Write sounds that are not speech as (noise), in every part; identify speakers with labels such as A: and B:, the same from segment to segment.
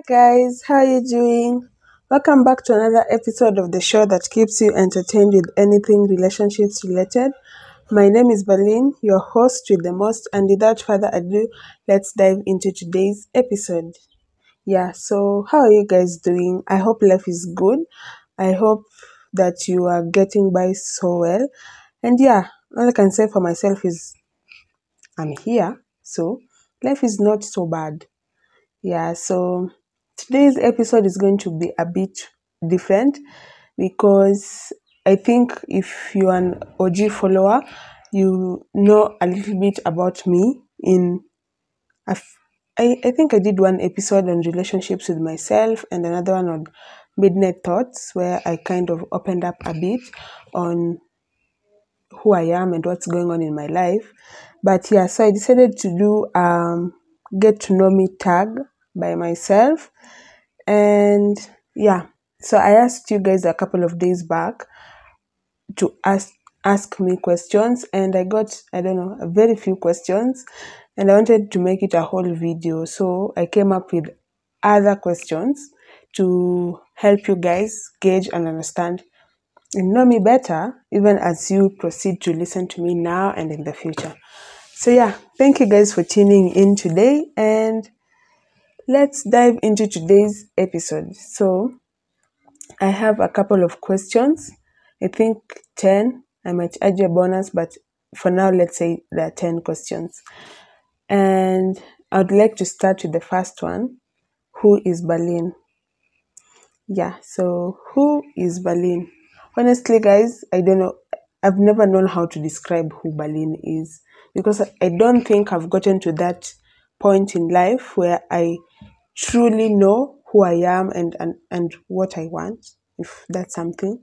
A: Hi guys, how are you doing? Welcome back to another episode of the show that keeps you entertained with anything relationships related. My name is Berlin, your host with the most, and without further ado, let's dive into today's episode. Yeah, so how are you guys doing? I hope life is good. I hope that you are getting by so well. And yeah, all I can say for myself is I'm here, so life is not so bad. Yeah, so today's episode is going to be a bit different because I think if you're an OG follower, you know a little bit about me. In a f- I, I think I did one episode on relationships with myself and another one on midnight thoughts where I kind of opened up a bit on who I am and what's going on in my life. But yeah, so I decided to do um get to know me tag by myself. And yeah, so I asked you guys a couple of days back to ask ask me questions and I got I don't know a very few questions and I wanted to make it a whole video so I came up with other questions to help you guys gauge and understand and know me better even as you proceed to listen to me now and in the future. So yeah, thank you guys for tuning in today and let's dive into today's episode. So I have a couple of questions. I think 10. I might add a bonus, but for now, let's say there are 10 questions. And I'd like to start with the first one Who is Berlin? Yeah, so who is Berlin? Honestly, guys, I don't know. I've never known how to describe who Berlin is because I don't think I've gotten to that point in life where I truly know who I am and, and, and what I want, if that's something.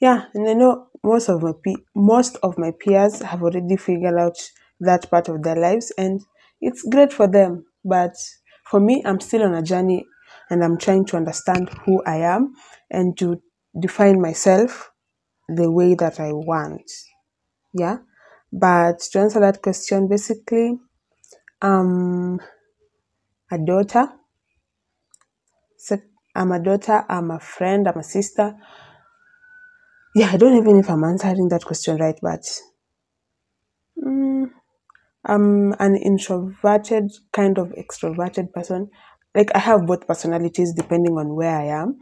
A: Yeah, and I know most of my pe- most of my peers have already figured out that part of their lives, and it's great for them. But for me, I'm still on a journey, and I'm trying to understand who I am and to define myself the way that I want. Yeah, but to answer that question, basically, I'm a daughter. I'm a daughter. I'm a friend. I'm a sister yeah, I don't even know if I'm answering that question right, but mm, I'm an introverted kind of extroverted person. Like I have both personalities depending on where I am,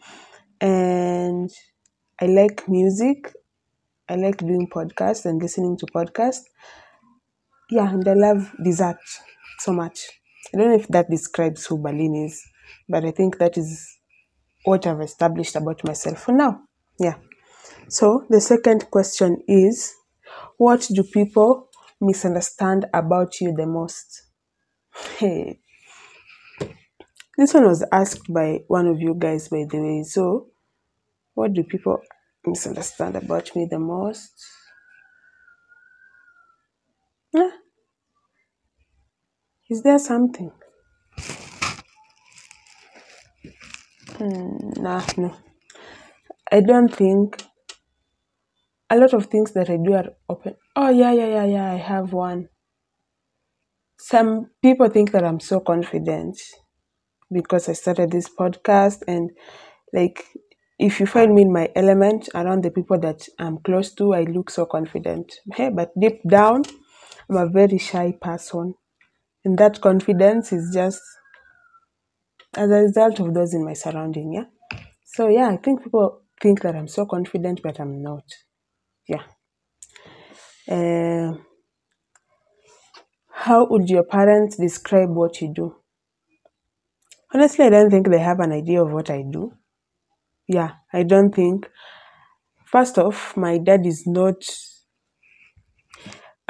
A: and I like music. I like doing podcasts and listening to podcasts. Yeah, and I love dessert so much. I don't know if that describes who Berlin is, but I think that is what I've established about myself for now. Yeah. So the second question is what do people misunderstand about you the most? Hey. This one was asked by one of you guys by the way. So what do people misunderstand about me the most? Yeah. Is there something? Hmm, nah, no. I don't think a lot of things that I do are open. Oh yeah, yeah, yeah, yeah. I have one. Some people think that I'm so confident because I started this podcast and like if you find me in my element around the people that I'm close to, I look so confident. Hey, but deep down, I'm a very shy person. And that confidence is just as a result of those in my surrounding, yeah. So yeah, I think people think that I'm so confident, but I'm not. Yeah. Uh, how would your parents describe what you do? Honestly, I don't think they have an idea of what I do. Yeah, I don't think. First off, my dad is not.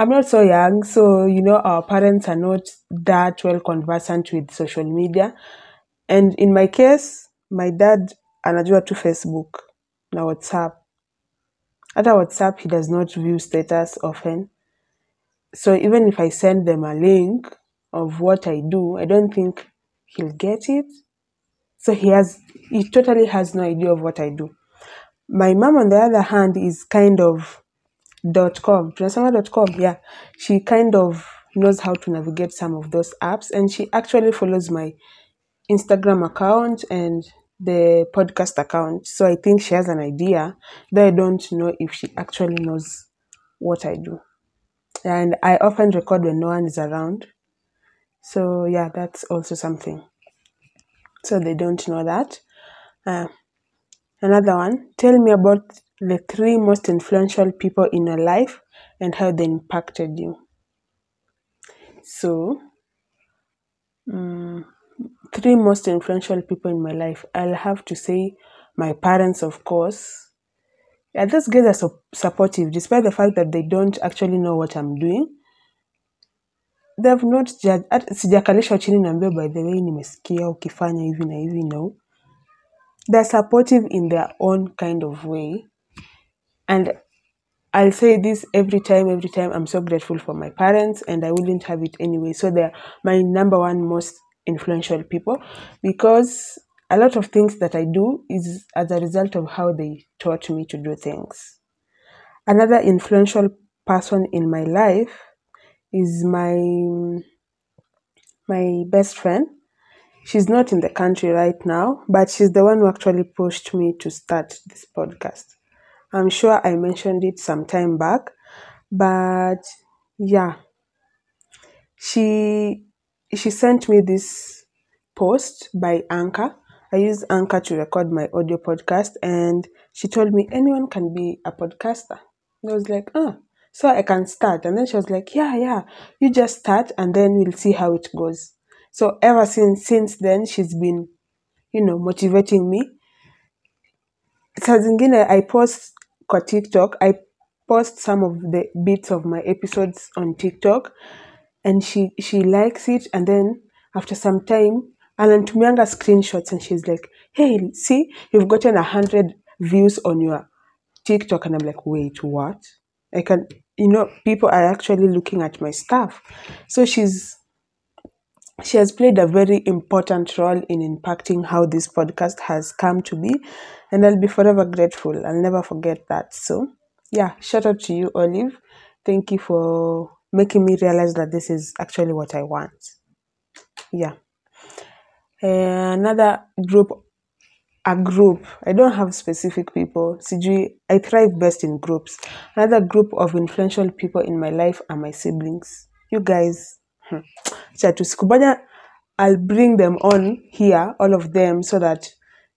A: I'm not so young, so you know, our parents are not that well conversant with social media. And in my case, my dad anajua tu Facebook na WhatsApp. Hata WhatsApp, he does not view status often. So even if I send them a link of what I do, I don't think he'll get it. So he has, he totally has no idea of what I do. My mom, on the other hand, is kind of dot com. Tunasema dot com, yeah. She kind of knows how to navigate some of those apps and she actually follows my Instagram account and the podcast account. So I think she has an idea, though I don't know if she actually knows what I do. And I often record when no one is around. So yeah, that's also something. So they don't know that. Uh, another one, tell me about the three most influential people in your life and how they impacted you. So, um, three most influential people in my life. I'll have to say my parents, of course. Yeah, those guys are so supportive, despite the fact that they don't actually know what I'm doing. They've not judged. Sijakalishwa chini niambiwa by the way nimesikia ukifanya hivi na hivi no. They're supportive in their own kind of way. And I'll say this every time, every time. I'm so grateful for my parents, and I wouldn't have it anyway. So they're my number one most influential people because a lot of things that I do is as a result of how they taught me to do things. Another influential person in my life is my my best friend. She's not in the country right now, but she's the one who actually pushed me to start this podcast. I'm sure I mentioned it some time back, but yeah, she she sent me this post by Anchor. I use Anchor to record my audio podcast, and she told me anyone can be a podcaster. And I was like, oh, so I can start. And then she was like, yeah, yeah, you just start, and then we'll see how it goes. So ever since since then, she's been, you know, motivating me saa i post kwa tiktok i post some of the bits of my episodes on tiktok and she she likes it and then after some time anantumianga screenshots and she's like hey see you've gotten a hundred views on your tiktok and i'm like wait what? I can you know people are actually looking at my stuff. So she's she has played a very important role in impacting how this podcast has come to be and i'll be forever grateful. I'll never forget that. So yeah shout out to you olive. Thank you for making me realize that this is actually what i want. Yeah. Eh, another group a group i don't have specific people. Sijui i thrive best in groups. Another group of influential people in my life are my siblings. You guys moja i'll bring them on here all of them so that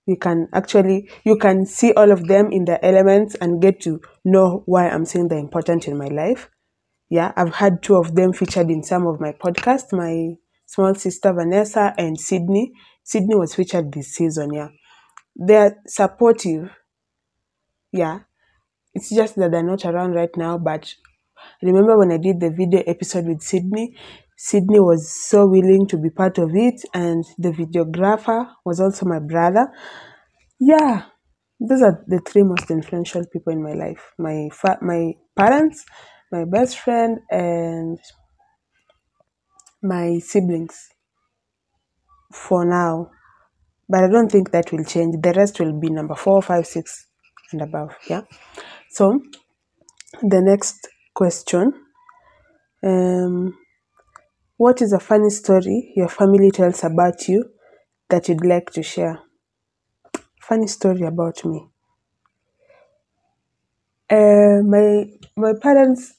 A: we can actually you can see all of them in the elements and get to know why i'm saying they're important in my life. Yeah i've had two of them featured in some of my podcasts my small sister vanessa and sydney. Sydney was featured this season yeah. They're supportive yeah. It's just that they're not around right now but remember when i did the video episode with sydney sydney was so willing to be part of it and the videographer was also my brother. Yeah those are the three most influential people in my life. My fa- my parents my best friend and my siblings. For now. But i don't think that will change. The rest will be number four five six and above. Yeah. So the next question um what is a funny story your family tells about you that you'd like to share? Funny story about me. Uh, my my parents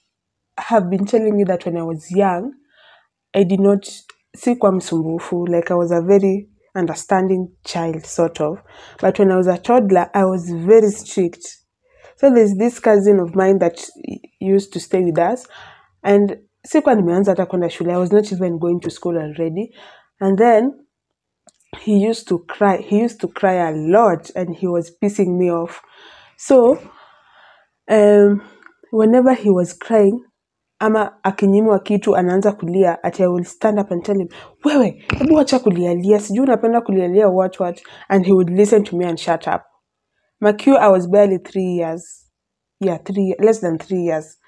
A: have been telling me that when i was young I did not sikuwa msumbufu like I was a very understanding child sort of. But when I was a toddler I was very strict. So there's this cousin of mine that used to stay with us and sikuwa nimeanza hata kwenda shule. I was not even going to school already. And then he used to cry he used to cry a lot and he was pissing me off. So um, whenever he was crying ama akinyimwa kitu anaanza kulia ati I will stand up and tell him wewe hebu wacha kulialia. Sijui unapenda kulialia what what and he would listen to me and shut up. Makiu I was barely three years. Yeah three less than three years.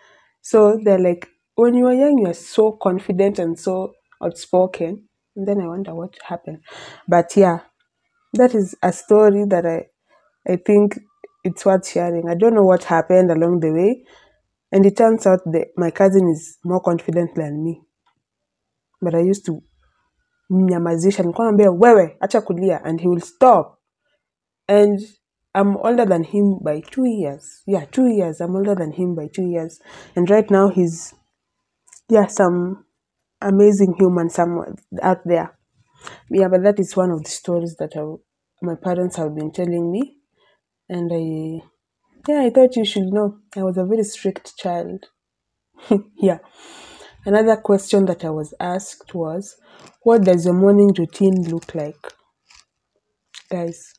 A: So they're like when you were young you are so confident and so outspoken and then I wonder what happened. But yeah that is a story that I I think it's worth sharing. I don't know what happened along the way, and it turns out that my cousin is more confident than me. But I used to mnyamazisha nilikuwa namwambia wewe acha kulia and he will stop. And I'm older than him by two years. Yeah two years. I'm older than him by two years. And right now he's yeah um, some amazing humans somewhere out there. Yeah but that is one of the stories that I, my parents have been telling me. And I yeah I thought you should know. I was a very strict child. (laughs) Yeah. Another question that I was asked was what does your morning routine look like? Guys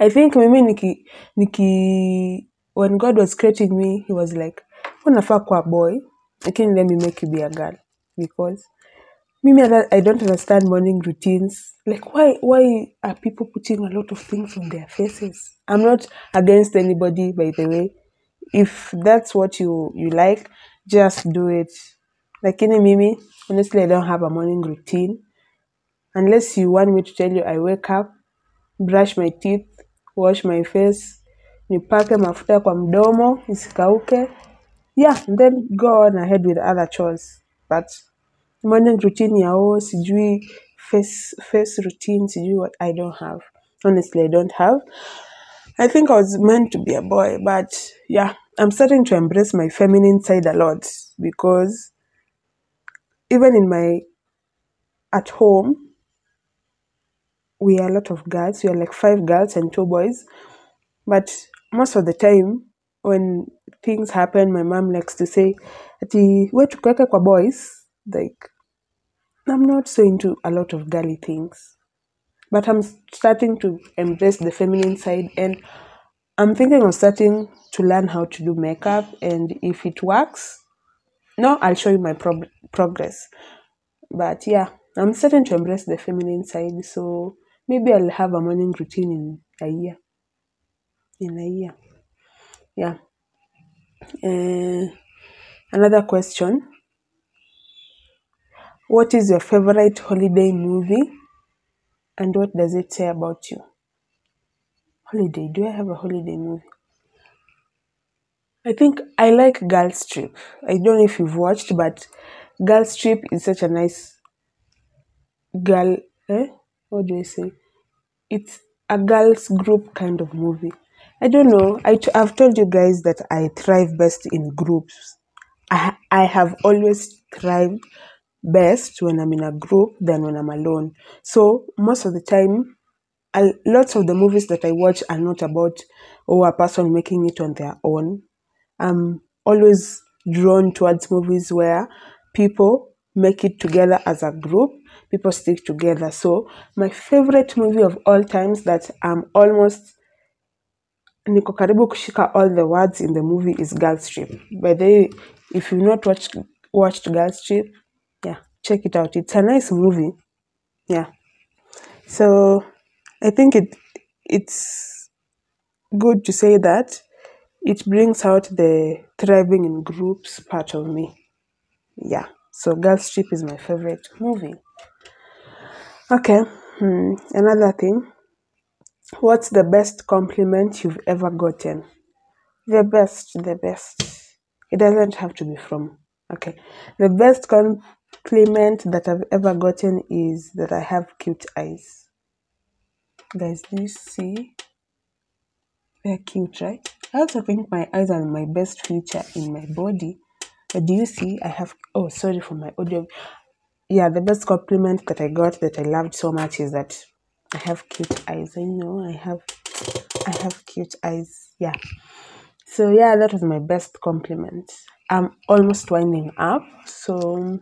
A: I think mimi niki niki when God was creating me he was like unafaa kuwa boy lakini let me make you be a girl because mimi I don't understand morning routines. Like why why are people putting a lot of things on their faces? I'm not against anybody by the way. If that's what you you like just do it. Lakini mimi honestly I don't have a morning routine. Unless you want me to tell you I wake up brush my teeth wash my face nipake mafuta kwa mdomo isikauke yeah then go on ahead with other chores. But morning routine ya oh sijui face face routine sijui what I don't have. Honestly I don't have. I think I was meant to be a boy but yeah I'm starting to embrace my feminine side a lot because even in my at home we are a lot of girls. We are like five girls and two boys. But most of the time when things happen my mom likes to say ati we tukiweka kwa boys like i'm not so into a lot of girly things. But i'm starting to embrace the feminine side and i'm thinking of starting to learn how to do makeup and if it works no i'll show you my prog- progress. But yeah i'm starting to embrace the feminine side so maybe i'll have a morning routine in a year. In a year yeah. Uh, another question. What is your favorite holiday movie? And what does it say about you? Holiday do i have a holiday movie? I think i like girls trip i don't know if you've watched but girls trip is such a nice girl eh? what do i say? It's a girls group kind of movie i don't know. I t- i've told you guys that i thrive best in groups. I, I have always thrived best when i'm in a group than when i'm alone. So most of the time a lots of the movies that i watch are not about oh a person making it on their own. I'm always drawn towards movies where people make it together as a group people stick together. So my favorite movie of all times that i'm almost niko karibu kushika all the words in the movie is girls trip. By the if you've not watched watched girls trip yeah check it out. It's a nice movie. Yeah. So i think it it's good to say that it brings out the thriving in groups part of me. Yeah. So girls trip is my favorite movie. Okay. Hmm. another thing what's the best compliment you've ever gotten? The best the best. It doesn't have to be from okay. The best compliment that i've ever gotten is that i have cute eyes. Guys do you see? They're cute right? I also think my eyes are my best feature in my body. But do you see? I have oh sorry for my audio. Yeah the best compliment that i got that i loved so much is that i have cute eyes i know i have i have cute eyes yeah. So yeah that was my best compliment. I'm almost winding up so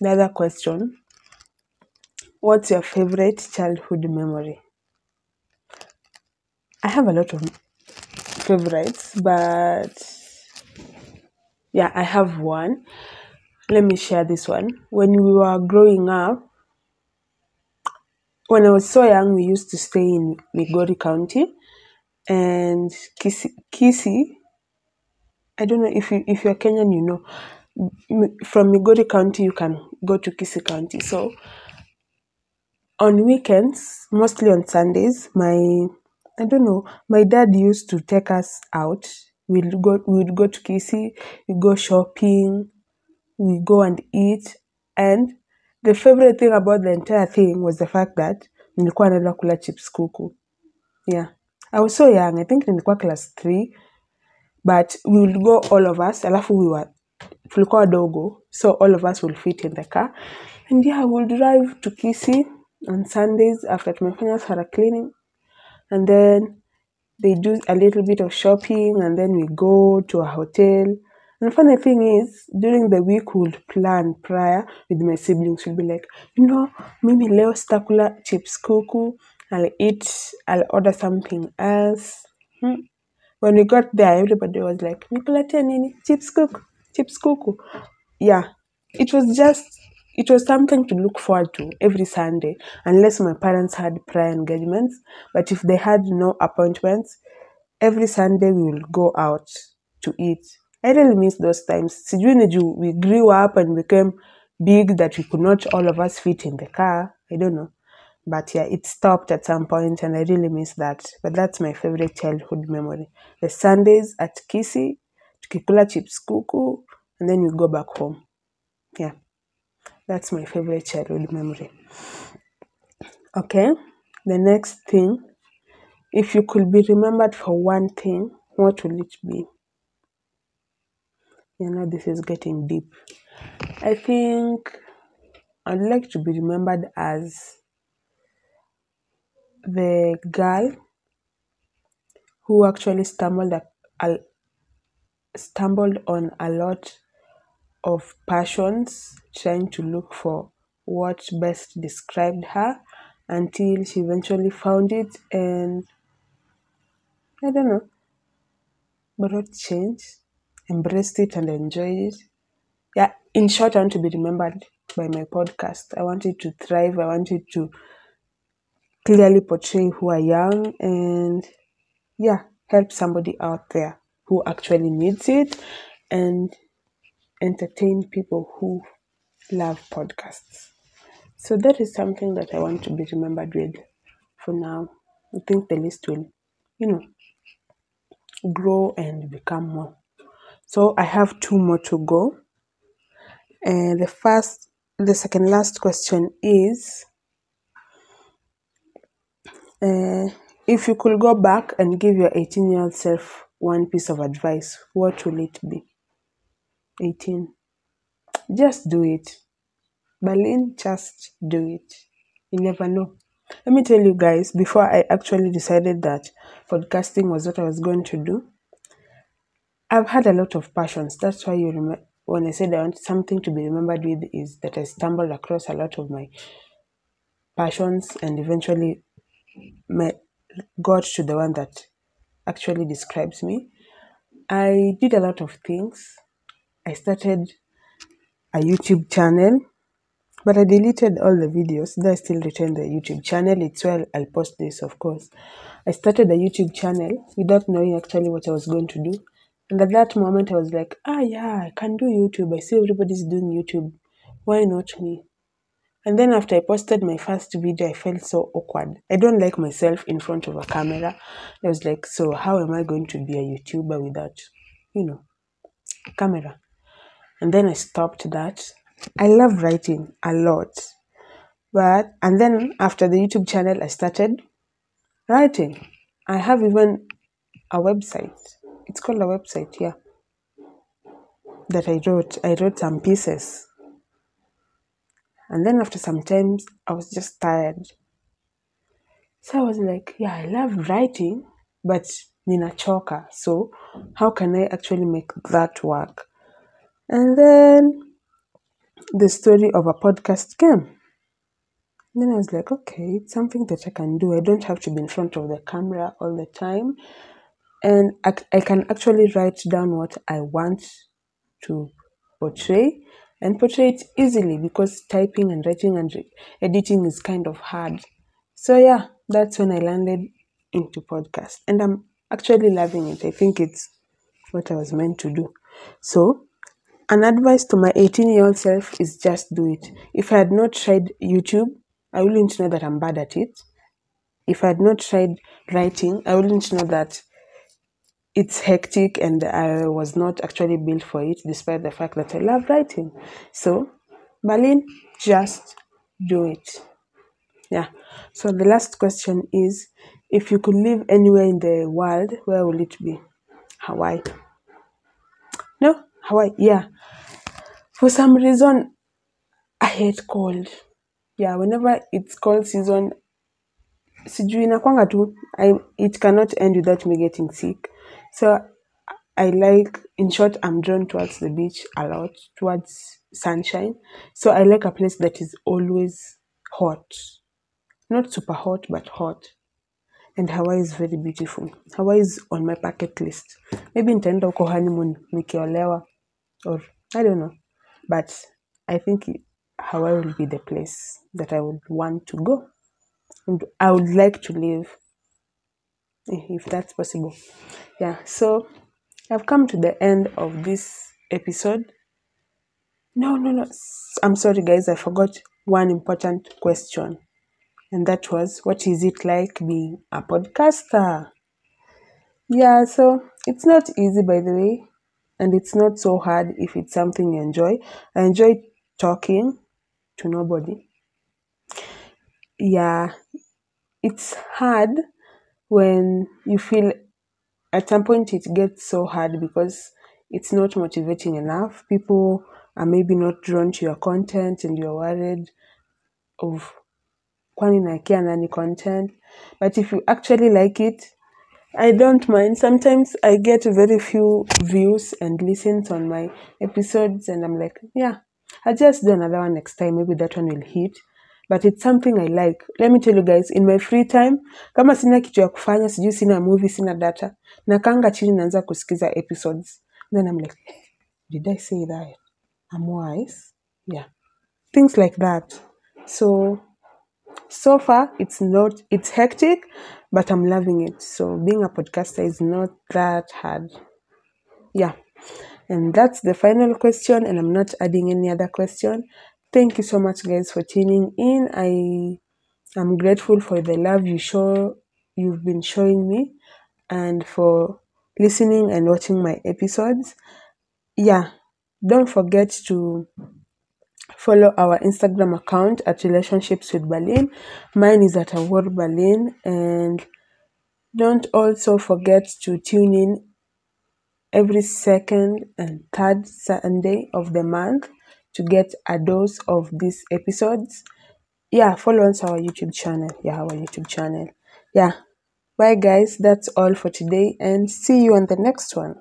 A: the other question what's your favorite childhood memory? I have a lot of favorites but yeah i have one. Let me share this one. When we were growing up when i was so young we used to stay in migori county. And Kisii, Kisii i don't know if you if you're kenyan you know. From migori county you can go to Kisii county. So on weekends mostly on sundays my i don't know my dad used to take us out. We'd go we'd go to Kisii we go shopping we go and eat. And the favorite thing about the entire thing was the fact that nilikuwa naenda kula chips kuku. Yeah. I was so young. I think nilikuwa class 3 but we would go all of us. Alafu we were tulikuwa wadogo. So all of us will fit in the car. And yeah we'll drive to Kisii on Sundays after tumefanya Sara cleaning. And then they do a little bit of shopping. And then we go to a hotel and funny thing is during the week we'll plan prior with my siblings. We'll be like you know mimi leo sitakula chips kuku I'll eat I'll order something else. Hmm. when we got there everybody was like nikuletea nini? Chips kuku chips kuku. Yeah. It was just it was something to look forward to every sunday unless my parents had prior engagements. But if they had no appointments every sunday we will go out to eat i really miss those times. Sijui we grew up and became big that we could not all of us fit in the car. I don't know. But yeah it stopped at some point and i really miss that. But that's my favorite childhood memory. The sundays at Kisii tukikula chips kuku and then we go back home. Yeah. That's my favorite childhood memory. Okay. The next thing if you could be remembered for one thing what will it be you know this is getting deep. I think i'd like to be remembered as the girl who actually stumbled stumbled on a lot of passions trying to look for what best described her until she eventually found it and I don't know brought change embraced it and enjoyed it yeah in short I want to be remembered by my podcast I want it to thrive I want it to clearly portray who I am and yeah help somebody out there who actually needs it and entertain people who love podcasts so that is something that I want to be remembered with for now. I think the list will, you know, grow and become more. So I have two more to go. And the first, the second last question is uh, if you could go back and give your 18 year old self one piece of advice, what will it be? 18. Just do it. Berlin, just do it. You never know. Let me tell you guys, before I actually decided that podcasting was what I was going to do, I've had a lot of passions. That's why you remember when I said I want something to be remembered with is that I stumbled across a lot of my passions and eventually met, got to the one that actually describes me. I did a lot of things. I started a YouTube channel but I deleted all the videos. Though I still retain the YouTube channel. It's where I'll post this, of course. I started a YouTube channel without knowing actually what I was going to do. And at that moment, I was like, ah, yeah, I can do YouTube. I see everybody's doing YouTube. Why not me? And then after I posted my first video, I felt so awkward. I don't like myself in front of a camera. I was like, so how am I going to be a YouTuber without, you know, camera? And then I stopped that. I love writing a lot. But, and then after the YouTube channel, I started writing. I have even a website. It's called a website, yeah. That I wrote. I wrote some pieces. And then after some times I was just tired. So I was like, yeah, I love writing, but ninachoka. So how can I actually make that work? And then the story of a podcast came. Then I was like, okay, it's something that I can do. I don't have to be in front of the camera all the time. And I, I can actually write down what I want to portray and portray it easily because typing and writing and editing is kind of hard. So, yeah, that's when I landed into podcast. And I'm actually loving it. I think it's what I was meant to do. So, an advice to my 18 year old self is just do it. If I had not tried YouTube, I wouldn't know that I'm bad at it. If I had not tried writing, I wouldn't know that it's hectic and I was not actually built for it, despite the fact that I love writing. So, Berlin, just do it. Yeah. So the last question is if you could live anywhere in the world, where will it be? Hawaii. No, Hawaii. Yeah. For some reason, I hate cold. Yeah, whenever it's cold season, it cannot end without me getting sick so i like in short i'm drawn towards the beach a lot towards sunshine. So i like a place that is always hot. Not super hot but hot. And hawaii is very beautiful. Hawaii is on my bucket list. Maybe nitaenda huko honeymoon nikiolewa or i don't know. But i think hawaii will be the place that i would want to go. And I would like to live if that's possible. Yeah, so I've come to the end of this episode. No, no, no. I'm sorry, guys, I forgot one important question. And that was, what is it like being a podcaster? Yeah, so it's not easy, by the way, and it's not so hard if it's something you enjoy. I enjoy talking to nobody. Yeah, it's hard when you feel at some point it gets so hard because it's not motivating enough. People are maybe not drawn to your content and you're worried of kwani naekea nani content. But if you actually like it, I don't mind. Sometimes I get very few views and listens on my episodes and I'm like, yeah, I'll just do another one next time. Maybe that one will hit. But it's something I like. Let me tell you guys, in my free time, kama sina kitu ya kufanya, sijui sina movie, sina data, nakanga chini naanza kusikiza episodes. Then I'm like, did I say that? I'm wise. Yeah. Things like that. So so far it's not it's hectic, but I'm loving it. So being a podcaster is not that hard. Yeah. And that's the final question, and I'm not adding any other question. Thank you so much, guys, for tuning in. I am grateful for the love you show you've been showing me and for listening and watching my episodes. Yeah, don't forget to follow our Instagram account at Relationships with Berlin. Mine is at Award Berlin. And don't also forget to tune in every second and third Sunday of the month to get a dose of these episodes. Yeah, follow us our YouTube channel. Yeah, our YouTube channel. Yeah. Bye guys, that's all for today and see you on the next one.